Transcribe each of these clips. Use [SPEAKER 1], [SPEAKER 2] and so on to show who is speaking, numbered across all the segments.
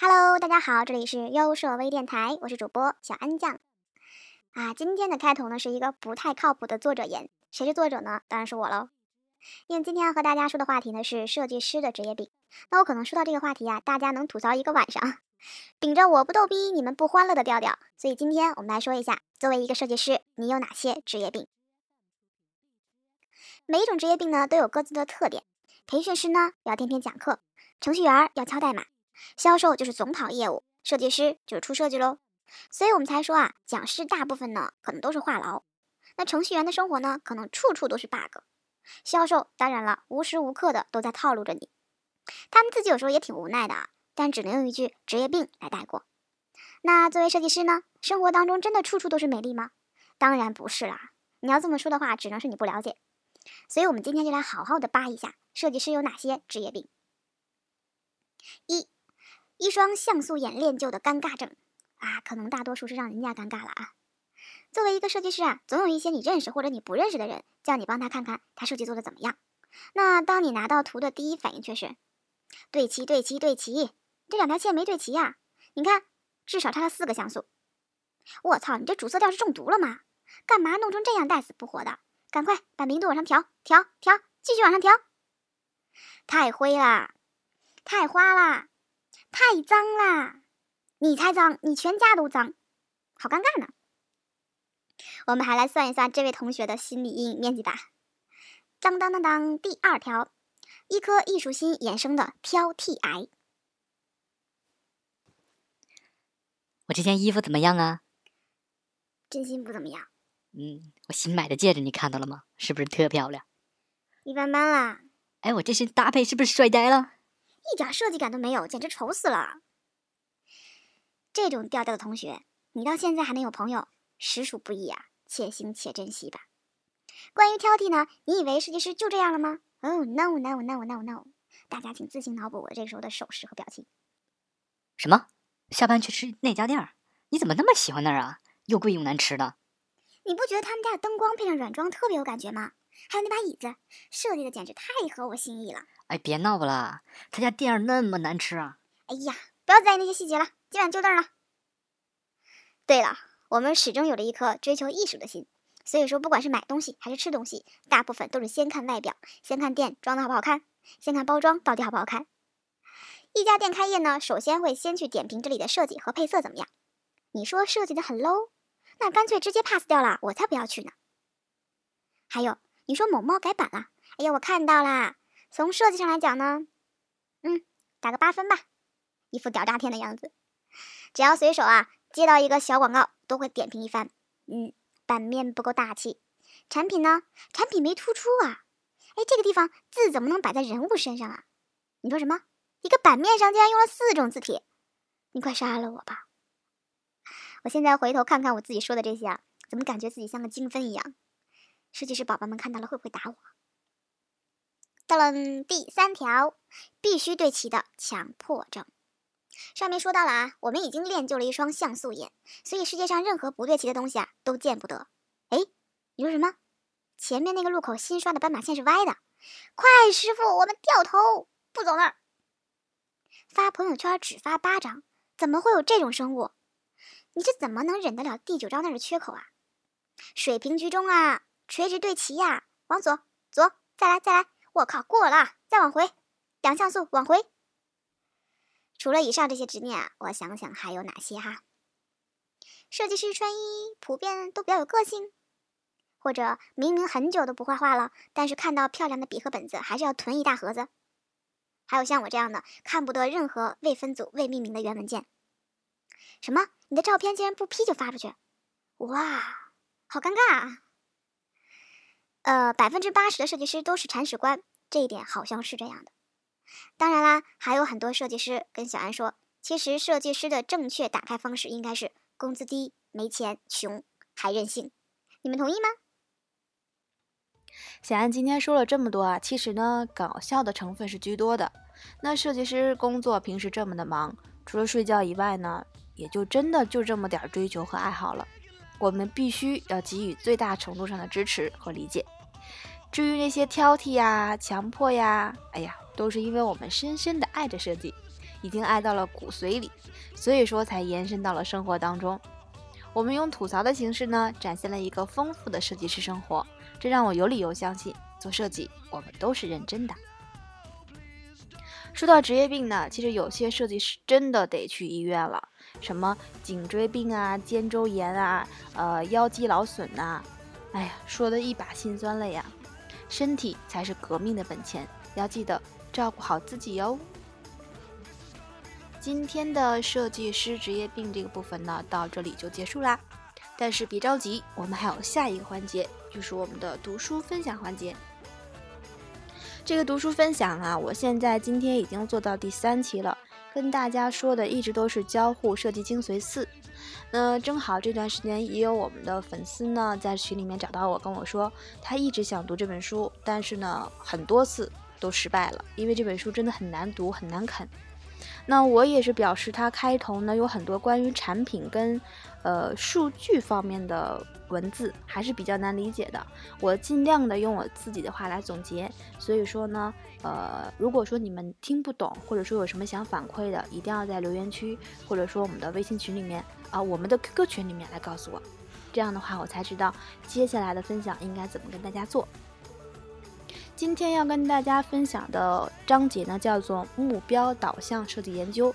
[SPEAKER 1] Hello，大家好，这里是优设微电台，我是主播小安酱。啊，今天的开头呢是一个不太靠谱的作者言，谁是作者呢？当然是我喽。因为今天要和大家说的话题呢是设计师的职业病，那我可能说到这个话题啊，大家能吐槽一个晚上，秉着我不逗逼你们不欢乐的调调，所以今天我们来说一下，作为一个设计师，你有哪些职业病？每一种职业病呢都有各自的特点，培训师呢要天天讲课，程序员要敲代码。销售就是总跑业务，设计师就是出设计喽，所以我们才说啊，讲师大部分呢可能都是话痨，那程序员的生活呢可能处处都是 bug，销售当然了，无时无刻的都在套路着你，他们自己有时候也挺无奈的啊，但只能用一句职业病来带过。那作为设计师呢，生活当中真的处处都是美丽吗？当然不是啦，你要这么说的话，只能是你不了解。所以我们今天就来好好的扒一下设计师有哪些职业病。一一双像素眼练就的尴尬症啊，可能大多数是让人家尴尬了啊。作为一个设计师啊，总有一些你认识或者你不认识的人叫你帮他看看他设计做的怎么样。那当你拿到图的第一反应却是对齐对齐对齐，这两条线没对齐呀？你看，至少差了四个像素。我操，你这主色调是中毒了吗？干嘛弄成这样带死不活的？赶快把明度往上调调调，继续往上调。太灰啦，太花啦。太脏啦！你才脏，你全家都脏，好尴尬呢。我们还来算一算这位同学的心理阴影面积吧。当当当当，第二条，一颗艺术心衍生的挑剔癌。
[SPEAKER 2] 我这件衣服怎么样啊？
[SPEAKER 1] 真心不怎么样。
[SPEAKER 2] 嗯，我新买的戒指你看到了吗？是不是特漂亮？
[SPEAKER 1] 一般般啦。
[SPEAKER 2] 哎，我这身搭配是不是帅呆了？
[SPEAKER 1] 一点设计感都没有，简直丑死了！这种调调的同学，你到现在还能有朋友，实属不易啊，且行且珍惜吧。关于挑剔呢，你以为设计师就这样了吗？Oh no no no no no！大家请自行脑补我这个时候的手势和表情。
[SPEAKER 2] 什么？下班去吃那家店儿？你怎么那么喜欢那儿啊？又贵又难吃的。
[SPEAKER 1] 你不觉得他们家的灯光配上软装特别有感觉吗？还有那把椅子，设计的简直太合我心意了。
[SPEAKER 2] 哎，别闹了，他家店那么难吃啊！
[SPEAKER 1] 哎呀，不要在意那些细节了，今晚就这儿了。对了，我们始终有着一颗追求艺术的心，所以说不管是买东西还是吃东西，大部分都是先看外表，先看店装的好不好看，先看包装到底好不好看。一家店开业呢，首先会先去点评这里的设计和配色怎么样。你说设计的很 low，那干脆直接 pass 掉了，我才不要去呢。还有，你说某猫改版了，哎呀，我看到啦。从设计上来讲呢，嗯，打个八分吧，一副屌炸天的样子。只要随手啊接到一个小广告，都会点评一番。嗯，版面不够大气，产品呢，产品没突出啊。哎，这个地方字怎么能摆在人物身上啊？你说什么？一个版面上竟然用了四种字体？你快杀了我吧！我现在回头看看我自己说的这些啊，怎么感觉自己像个精分一样？设计师宝宝们看到了会不会打我？到了第三条，必须对齐的强迫症。上面说到了啊，我们已经练就了一双像素眼，所以世界上任何不对齐的东西啊都见不得。哎，你说什么？前面那个路口新刷的斑马线是歪的。快，师傅，我们掉头不走那儿。发朋友圈只发八张，怎么会有这种生物？你这怎么能忍得了第九张那儿的缺口啊？水平居中啊，垂直对齐呀，往左左，再来再来。我靠，过了，再往回，两像素往回。除了以上这些执念啊，我想想还有哪些哈？设计师穿衣普遍都比较有个性，或者明明很久都不画画了，但是看到漂亮的笔和本子还是要囤一大盒子。还有像我这样的，看不得任何未分组、未命名的原文件。什么？你的照片竟然不 P 就发出去？哇，好尴尬啊！呃，百分之八十的设计师都是铲屎官，这一点好像是这样的。当然啦，还有很多设计师跟小安说，其实设计师的正确打开方式应该是工资低、没钱、穷还任性。你们同意吗？
[SPEAKER 3] 小安今天说了这么多啊，其实呢，搞笑的成分是居多的。那设计师工作平时这么的忙，除了睡觉以外呢，也就真的就这么点追求和爱好了。我们必须要给予最大程度上的支持和理解。至于那些挑剔呀、强迫呀，哎呀，都是因为我们深深的爱着设计，已经爱到了骨髓里，所以说才延伸到了生活当中。我们用吐槽的形式呢，展现了一个丰富的设计师生活，这让我有理由相信，做设计我们都是认真的。说到职业病呢，其实有些设计师真的得去医院了，什么颈椎病啊、肩周炎啊、呃腰肌劳损呐，哎呀，说的一把辛酸泪呀。身体才是革命的本钱，要记得照顾好自己哟。今天的设计师职业病这个部分呢，到这里就结束啦。但是别着急，我们还有下一个环节，就是我们的读书分享环节。这个读书分享啊，我现在今天已经做到第三期了，跟大家说的一直都是交互设计精髓四。那正好这段时间也有我们的粉丝呢在群里面找到我，跟我说他一直想读这本书，但是呢很多次都失败了，因为这本书真的很难读，很难啃。那我也是表示，它开头呢有很多关于产品跟呃数据方面的文字，还是比较难理解的。我尽量的用我自己的话来总结。所以说呢，呃，如果说你们听不懂，或者说有什么想反馈的，一定要在留言区，或者说我们的微信群里面啊，我们的 QQ 群里面来告诉我。这样的话，我才知道接下来的分享应该怎么跟大家做。今天要跟大家分享的章节呢，叫做目标导向设计研究。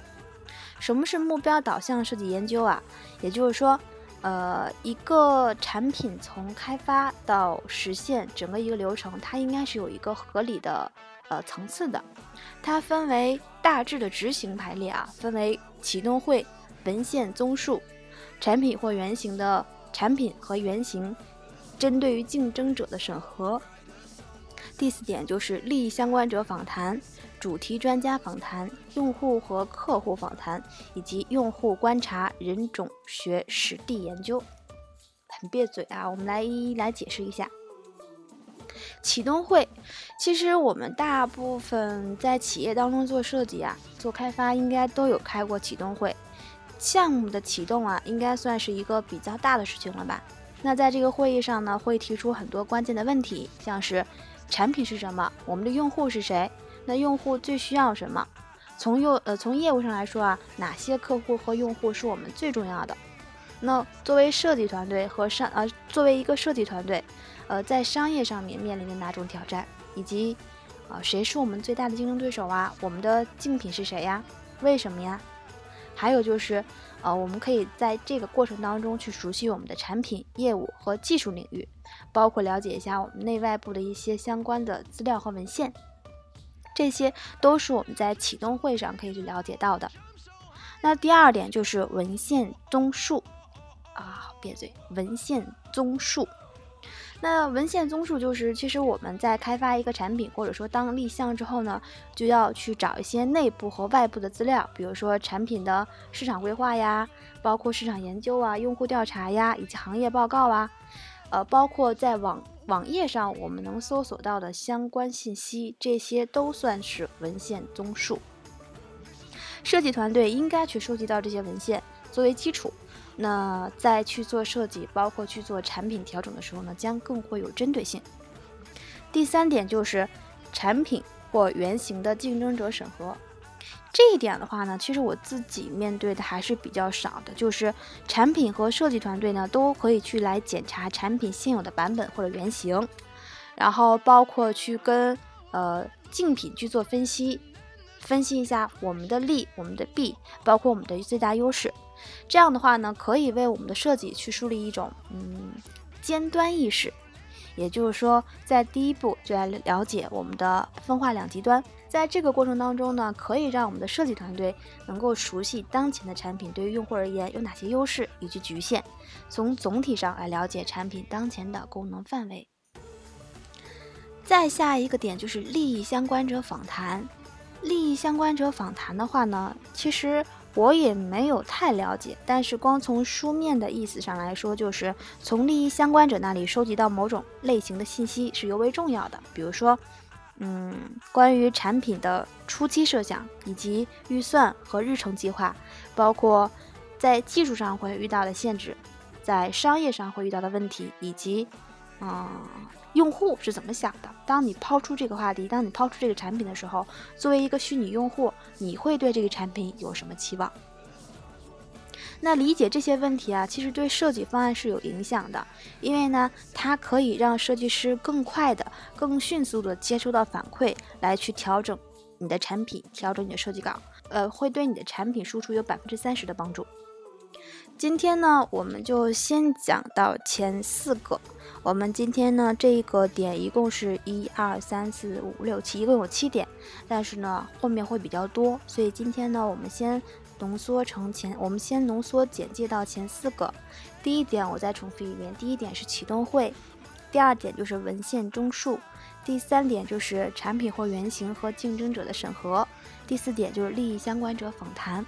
[SPEAKER 3] 什么是目标导向设计研究啊？也就是说，呃，一个产品从开发到实现整个一个流程，它应该是有一个合理的呃层次的。它分为大致的执行排列啊，分为启动会、文献综述、产品或原型的产品和原型，针对于竞争者的审核。第四点就是利益相关者访谈、主题专家访谈、用户和客户访谈，以及用户观察、人种学实地研究。很别嘴啊，我们来一一来解释一下。启动会，其实我们大部分在企业当中做设计啊、做开发，应该都有开过启动会。项目的启动啊，应该算是一个比较大的事情了吧？那在这个会议上呢，会提出很多关键的问题，像是。产品是什么？我们的用户是谁？那用户最需要什么？从用呃从业务上来说啊，哪些客户和用户是我们最重要的？那作为设计团队和商呃作为一个设计团队，呃在商业上面面临的哪种挑战？以及啊谁是我们最大的竞争对手啊？我们的竞品是谁呀？为什么呀？还有就是，呃，我们可以在这个过程当中去熟悉我们的产品、业务和技术领域，包括了解一下我们内外部的一些相关的资料和文献，这些都是我们在启动会上可以去了解到的。那第二点就是文献综述，啊，别嘴，文献综述。那文献综述就是，其实我们在开发一个产品，或者说当立项之后呢，就要去找一些内部和外部的资料，比如说产品的市场规划呀，包括市场研究啊、用户调查呀，以及行业报告啊，呃，包括在网网页上我们能搜索到的相关信息，这些都算是文献综述。设计团队应该去收集到这些文献作为基础。那在去做设计，包括去做产品调整的时候呢，将更会有针对性。第三点就是产品或原型的竞争者审核，这一点的话呢，其实我自己面对的还是比较少的。就是产品和设计团队呢，都可以去来检查产品现有的版本或者原型，然后包括去跟呃竞品去做分析，分析一下我们的利、我们的弊，包括我们的最大优势。这样的话呢，可以为我们的设计去树立一种嗯尖端意识，也就是说，在第一步就来了解我们的分化两极端。在这个过程当中呢，可以让我们的设计团队能够熟悉当前的产品对于用户而言有哪些优势以及局限，从总体上来了解产品当前的功能范围。再下一个点就是利益相关者访谈。利益相关者访谈的话呢，其实。我也没有太了解，但是光从书面的意思上来说，就是从利益相关者那里收集到某种类型的信息是尤为重要的。比如说，嗯，关于产品的初期设想以及预算和日程计划，包括在技术上会遇到的限制，在商业上会遇到的问题，以及，嗯，用户是怎么想的？当你抛出这个话题，当你抛出这个产品的时候，作为一个虚拟用户，你会对这个产品有什么期望？那理解这些问题啊，其实对设计方案是有影响的，因为呢，它可以让设计师更快的、更迅速的接收到反馈，来去调整你的产品，调整你的设计稿，呃，会对你的产品输出有百分之三十的帮助。今天呢，我们就先讲到前四个。我们今天呢，这个点一共是一二三四五六七，一共有七点，但是呢，后面会比较多，所以今天呢，我们先。浓缩成前，我们先浓缩简介到前四个。第一点，我再重复一遍：第一点是启动会，第二点就是文献综述，第三点就是产品或原型和竞争者的审核，第四点就是利益相关者访谈。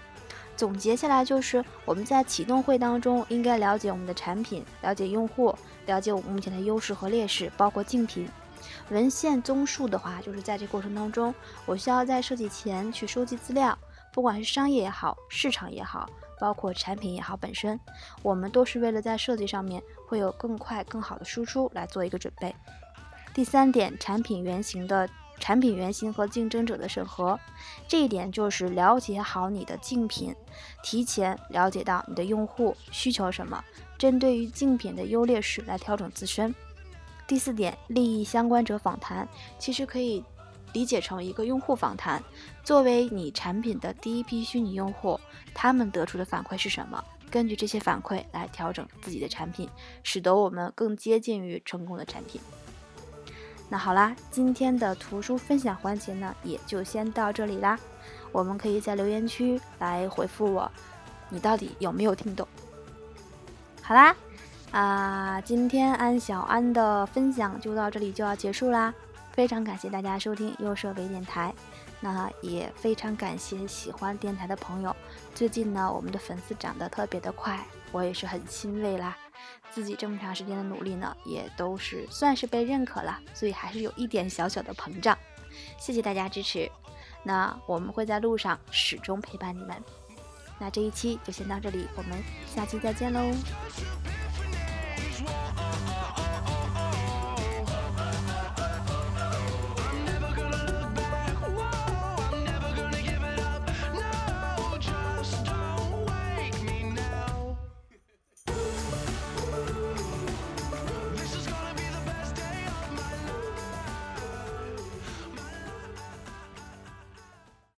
[SPEAKER 3] 总结下来就是，我们在启动会当中应该了解我们的产品，了解用户，了解我们目前的优势和劣势，包括竞品。文献综述的话，就是在这过程当中，我需要在设计前去收集资料。不管是商业也好，市场也好，包括产品也好，本身我们都是为了在设计上面会有更快、更好的输出来做一个准备。第三点，产品原型的产品原型和竞争者的审核，这一点就是了解好你的竞品，提前了解到你的用户需求什么，针对于竞品的优劣势来调整自身。第四点，利益相关者访谈，其实可以。理解成一个用户访谈，作为你产品的第一批虚拟用户，他们得出的反馈是什么？根据这些反馈来调整自己的产品，使得我们更接近于成功的产品。那好啦，今天的图书分享环节呢，也就先到这里啦。我们可以在留言区来回复我，你到底有没有听懂？好啦，啊，今天安小安的分享就到这里就要结束啦。非常感谢大家收听优设微电台，那也非常感谢喜欢电台的朋友。最近呢，我们的粉丝涨得特别的快，我也是很欣慰啦。自己这么长时间的努力呢，也都是算是被认可了，所以还是有一点小小的膨胀。谢谢大家支持，那我们会在路上始终陪伴你们。那这一期就先到这里，我们下期再见喽。